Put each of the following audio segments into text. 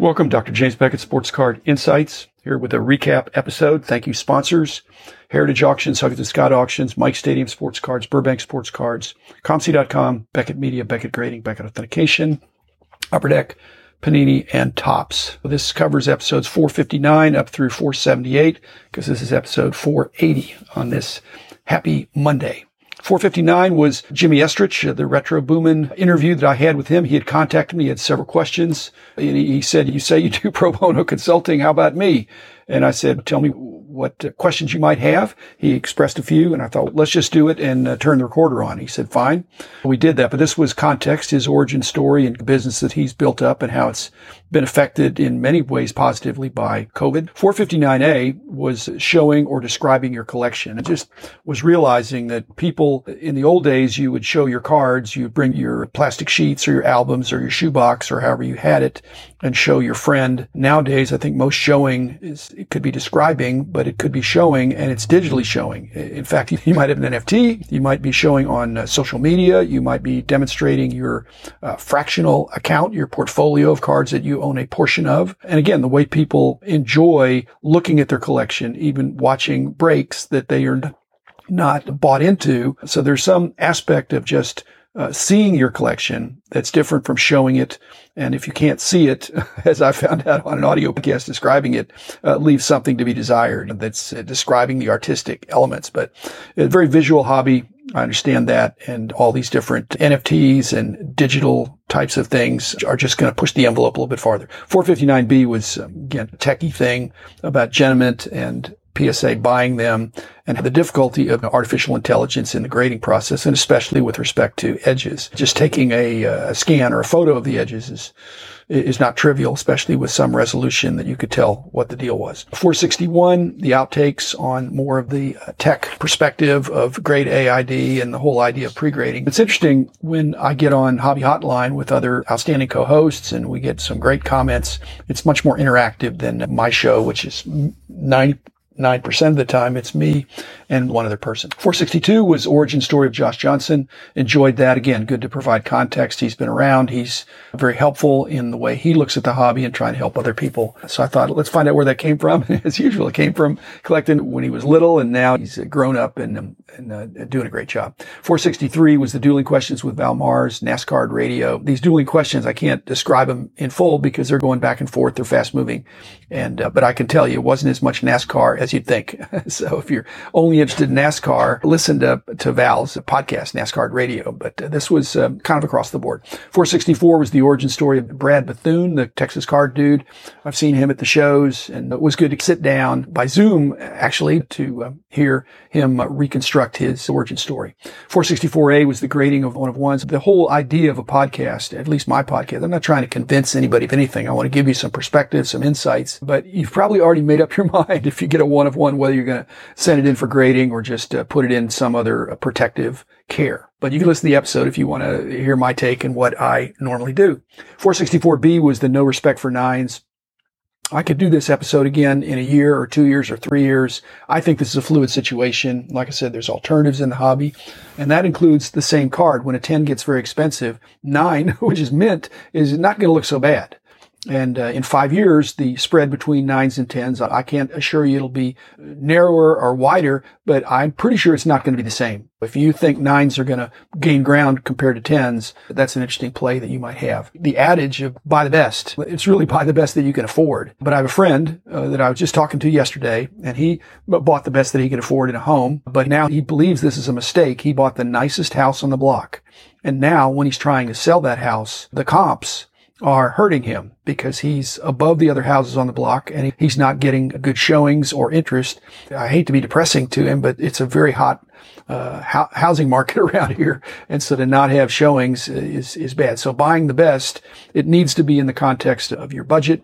Welcome, Dr. James Beckett, Sports Card Insights, here with a recap episode. Thank you, sponsors. Heritage Auctions, Huggins and Scott Auctions, Mike Stadium Sports Cards, Burbank Sports Cards, COMC.com, Beckett Media, Beckett Grading, Beckett Authentication, Upper Deck, Panini, and Topps. This covers episodes 459 up through 478 because this is episode 480 on this happy Monday. 459 was Jimmy Estrich, uh, the Retro Boomin interview that I had with him. He had contacted me. He had several questions. And he said, you say you do pro bono consulting. How about me? And I said, tell me what questions you might have. He expressed a few and I thought, let's just do it and uh, turn the recorder on. He said, fine. We did that, but this was context, his origin story and business that he's built up and how it's been affected in many ways positively by COVID. 459A was showing or describing your collection. It just was realizing that people in the old days, you would show your cards, you would bring your plastic sheets or your albums or your shoebox or however you had it and show your friend. Nowadays, I think most showing is, it could be describing, but it could be showing and it's digitally showing. In fact, you might have an NFT. You might be showing on uh, social media. You might be demonstrating your uh, fractional account, your portfolio of cards that you own a portion of. And again, the way people enjoy looking at their collection, even watching breaks that they are not bought into. So there's some aspect of just uh, seeing your collection that's different from showing it. And if you can't see it, as I found out on an audio podcast describing it, uh, leaves something to be desired. That's uh, describing the artistic elements, but a very visual hobby. I understand that. And all these different NFTs and digital types of things are just going to push the envelope a little bit farther. 459B was, um, again, a techie thing about Genamint and PSA buying them and the difficulty of artificial intelligence in the grading process, and especially with respect to edges. Just taking a, a, scan or a photo of the edges is is not trivial, especially with some resolution that you could tell what the deal was. 461, the outtakes on more of the uh, tech perspective of grade AID and the whole idea of pre-grading. It's interesting when I get on Hobby Hotline with other outstanding co-hosts and we get some great comments. It's much more interactive than my show, which is 90 9% of the time it's me and one other person. 462 was origin story of Josh Johnson. Enjoyed that. Again, good to provide context. He's been around. He's very helpful in the way he looks at the hobby and trying to help other people. So I thought, let's find out where that came from. As usual, it came from collecting when he was little and now he's grown up and, and uh, doing a great job. 463 was the dueling questions with Val Mars, NASCAR radio. These dueling questions, I can't describe them in full because they're going back and forth. They're fast moving. And, uh, but I can tell you it wasn't as much NASCAR as you'd think. so if you're only interested in NASCAR, listen to, to Val's podcast, NASCAR radio. But uh, this was uh, kind of across the board. 464 was the origin story of Brad Bethune, the Texas card dude. I've seen him at the shows and it was good to sit down by Zoom, actually, to uh, hear him reconstruct his origin story. 464A was the grading of one of ones. The whole idea of a podcast, at least my podcast, I'm not trying to convince anybody of anything. I want to give you some perspective, some insights, but you've probably already made up your mind if you get a one of one, whether you're going to send it in for grading or just uh, put it in some other uh, protective care. But you can listen to the episode if you want to hear my take and what I normally do. 464B was the no respect for nines. I could do this episode again in a year or two years or three years. I think this is a fluid situation. Like I said, there's alternatives in the hobby, and that includes the same card. When a 10 gets very expensive, nine, which is mint, is not going to look so bad. And uh, in five years, the spread between nines and tens, I can't assure you it'll be narrower or wider, but I'm pretty sure it's not going to be the same. If you think nines are going to gain ground compared to tens, that's an interesting play that you might have. The adage of buy the best, it's really buy the best that you can afford. But I have a friend uh, that I was just talking to yesterday, and he bought the best that he could afford in a home, but now he believes this is a mistake. He bought the nicest house on the block. And now when he's trying to sell that house, the comps are hurting him because he's above the other houses on the block and he's not getting good showings or interest. I hate to be depressing to him, but it's a very hot uh, housing market around here. And so to not have showings is, is bad. So buying the best, it needs to be in the context of your budget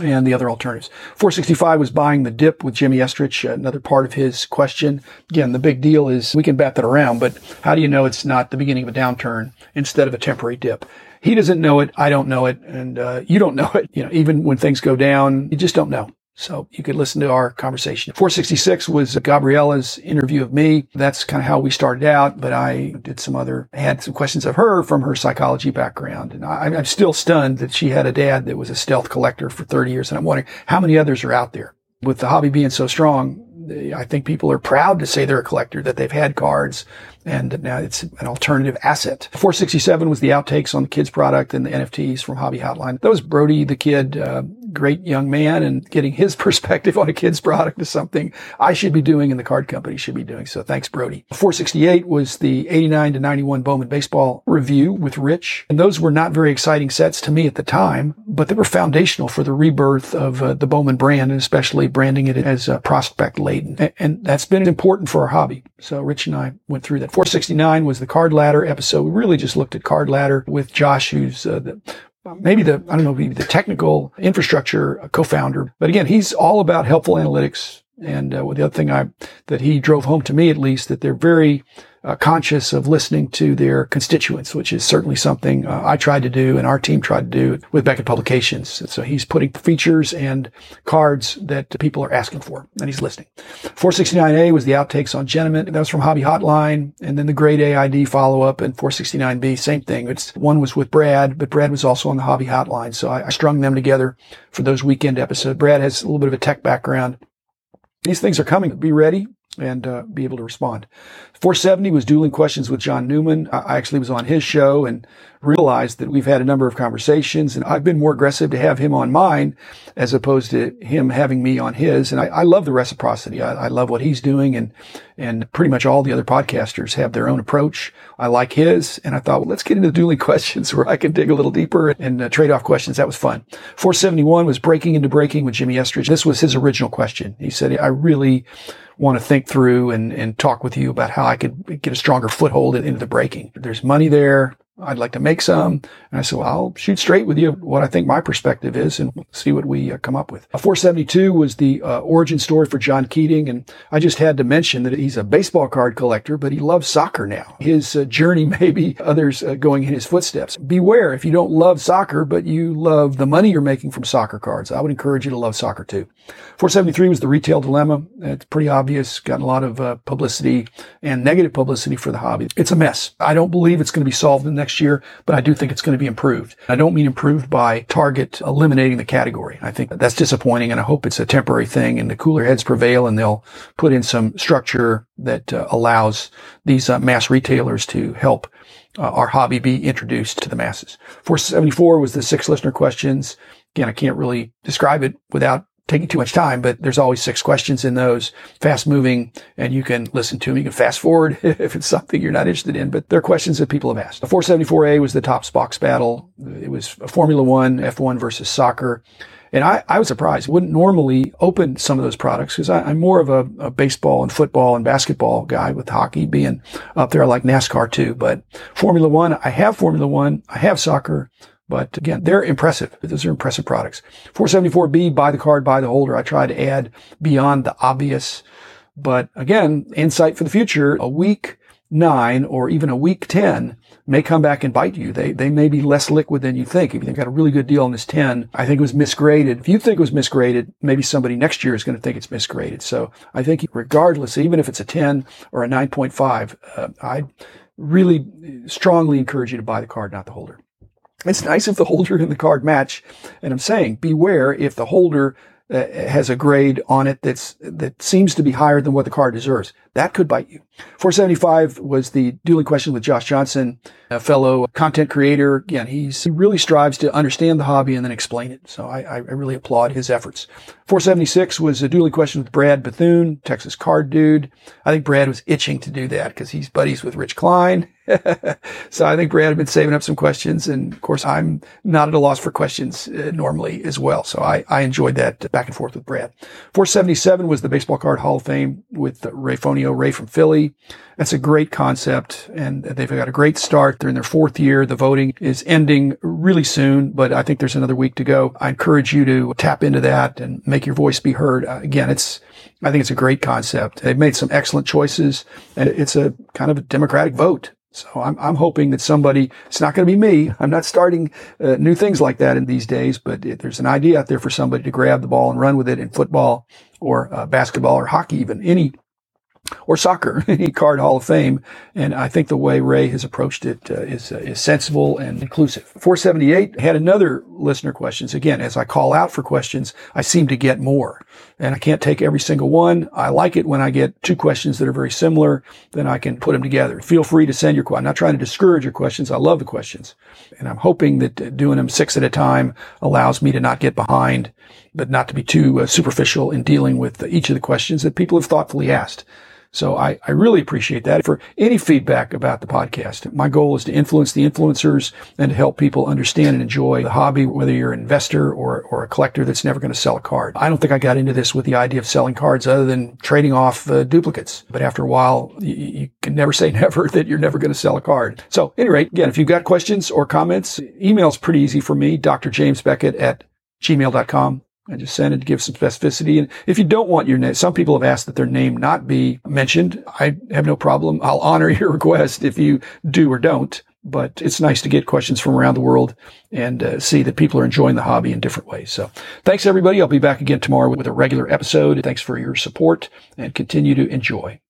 and the other alternatives. 465 was buying the dip with Jimmy Estrich, another part of his question. Again, the big deal is we can bat that around, but how do you know it's not the beginning of a downturn instead of a temporary dip? He doesn't know it. I don't know it. And, uh, you don't know it. You know, even when things go down, you just don't know. So you could listen to our conversation. 466 was Gabriella's interview of me. That's kind of how we started out, but I did some other, had some questions of her from her psychology background. And I, I'm still stunned that she had a dad that was a stealth collector for 30 years. And I'm wondering how many others are out there with the hobby being so strong. I think people are proud to say they're a collector, that they've had cards, and now it's an alternative asset. 467 was the outtakes on the kids product and the NFTs from Hobby Hotline. That was Brody the kid, uh, great young man, and getting his perspective on a kid's product is something I should be doing and the card company should be doing. So thanks, Brody. 468 was the 89 to 91 Bowman baseball review with Rich. And those were not very exciting sets to me at the time, but they were foundational for the rebirth of uh, the Bowman brand and especially branding it as uh, prospect laden. And, and that's been important for our hobby. So Rich and I went through that. 469 was the card ladder episode. We really just looked at card ladder with Josh, who's uh, the maybe the, I don't know, maybe the technical infrastructure co-founder. But again, he's all about helpful analytics. And uh, the other thing I, that he drove home to me at least, that they're very uh, conscious of listening to their constituents, which is certainly something uh, I tried to do and our team tried to do with Beckett Publications. And so he's putting features and cards that people are asking for, and he's listening. 469A was the outtakes on Genamint. That was from Hobby Hotline, and then the Grade A ID follow up, and 469B, same thing. It's one was with Brad, but Brad was also on the Hobby Hotline, so I, I strung them together for those weekend episodes. Brad has a little bit of a tech background. These things are coming. Be ready and uh, be able to respond. 470 was dueling questions with John Newman. I actually was on his show and realized that we've had a number of conversations and I've been more aggressive to have him on mine as opposed to him having me on his. And I, I love the reciprocity. I, I, love what he's doing and, and pretty much all the other podcasters have their own approach. I like his. And I thought, well, let's get into dueling questions where I can dig a little deeper and uh, trade off questions. That was fun. 471 was breaking into breaking with Jimmy Estridge. This was his original question. He said, I really want to think through and, and talk with you about how I could get a stronger foothold into the breaking. There's money there. I'd like to make some. And I said, well, I'll shoot straight with you what I think my perspective is and see what we uh, come up with. 472 was the uh, origin story for John Keating. And I just had to mention that he's a baseball card collector, but he loves soccer now. His uh, journey may be others uh, going in his footsteps. Beware if you don't love soccer, but you love the money you're making from soccer cards. I would encourage you to love soccer too. 473 was the retail dilemma. It's pretty obvious, gotten a lot of uh, publicity and negative publicity for the hobby. It's a mess. I don't believe it's going to be solved in the next year, but I do think it's going to be improved. I don't mean improved by Target eliminating the category. I think that's disappointing and I hope it's a temporary thing and the cooler heads prevail and they'll put in some structure that uh, allows these uh, mass retailers to help uh, our hobby be introduced to the masses. 474 was the six listener questions. Again, I can't really describe it without taking too much time, but there's always six questions in those, fast moving, and you can listen to them. You can fast forward if it's something you're not interested in, but they're questions that people have asked. The 474A was the Topps box battle. It was Formula One, F1 versus soccer. And I, I was surprised. Wouldn't normally open some of those products because I'm more of a, a, baseball and football and basketball guy with hockey being up there. I like NASCAR too, but Formula One, I have Formula One. I have soccer. But again, they're impressive. Those are impressive products. 474B, buy the card, buy the holder. I try to add beyond the obvious. But again, insight for the future, a weak nine or even a weak 10 may come back and bite you. They, they may be less liquid than you think. If you got a really good deal on this 10, I think it was misgraded. If you think it was misgraded, maybe somebody next year is going to think it's misgraded. So I think regardless, even if it's a 10 or a 9.5, uh, I really strongly encourage you to buy the card, not the holder. It's nice if the holder and the card match. And I'm saying beware if the holder uh, has a grade on it that's that seems to be higher than what the card deserves. That could bite you. 475 was the dueling question with Josh Johnson, a fellow content creator. Again, he's, he really strives to understand the hobby and then explain it. So I, I really applaud his efforts. 476 was a dueling question with Brad Bethune, Texas card dude. I think Brad was itching to do that because he's buddies with Rich Klein. so I think Brad had been saving up some questions. And of course, I'm not at a loss for questions uh, normally as well. So I, I enjoyed that back and forth with Brad. 477 was the baseball card Hall of Fame with Ray Fonio, Ray from Philly. That's a great concept and they've got a great start. They're in their fourth year. The voting is ending really soon, but I think there's another week to go. I encourage you to tap into that and make your voice be heard. Uh, again, it's, I think it's a great concept. They've made some excellent choices and it's a kind of a democratic vote So I'm, I'm hoping that somebody, it's not going to be me. I'm not starting uh, new things like that in these days, but there's an idea out there for somebody to grab the ball and run with it in football or uh, basketball or hockey, even any or soccer, any card Hall of Fame. And I think the way Ray has approached it uh, is uh, is sensible and inclusive. 478 had another listener questions. Again, as I call out for questions, I seem to get more. And I can't take every single one. I like it when I get two questions that are very similar, then I can put them together. Feel free to send your questions. I'm not trying to discourage your questions. I love the questions. And I'm hoping that uh, doing them six at a time allows me to not get behind, but not to be too uh, superficial in dealing with each of the questions that people have thoughtfully asked. So I, I really appreciate that. For any feedback about the podcast, my goal is to influence the influencers and to help people understand and enjoy the hobby, whether you're an investor or, or a collector that's never going to sell a card. I don't think I got into this with the idea of selling cards other than trading off uh, duplicates. But after a while, you, you can never say never that you're never going to sell a card. So any rate, again, if you've got questions or comments, email's pretty easy for me, Dr. James Beckett at gmail.com. I just send it to give some specificity. And if you don't want your name, some people have asked that their name not be mentioned. I have no problem. I'll honor your request if you do or don't. But it's nice to get questions from around the world and uh, see that people are enjoying the hobby in different ways. So thanks everybody. I'll be back again tomorrow with a regular episode. Thanks for your support and continue to enjoy.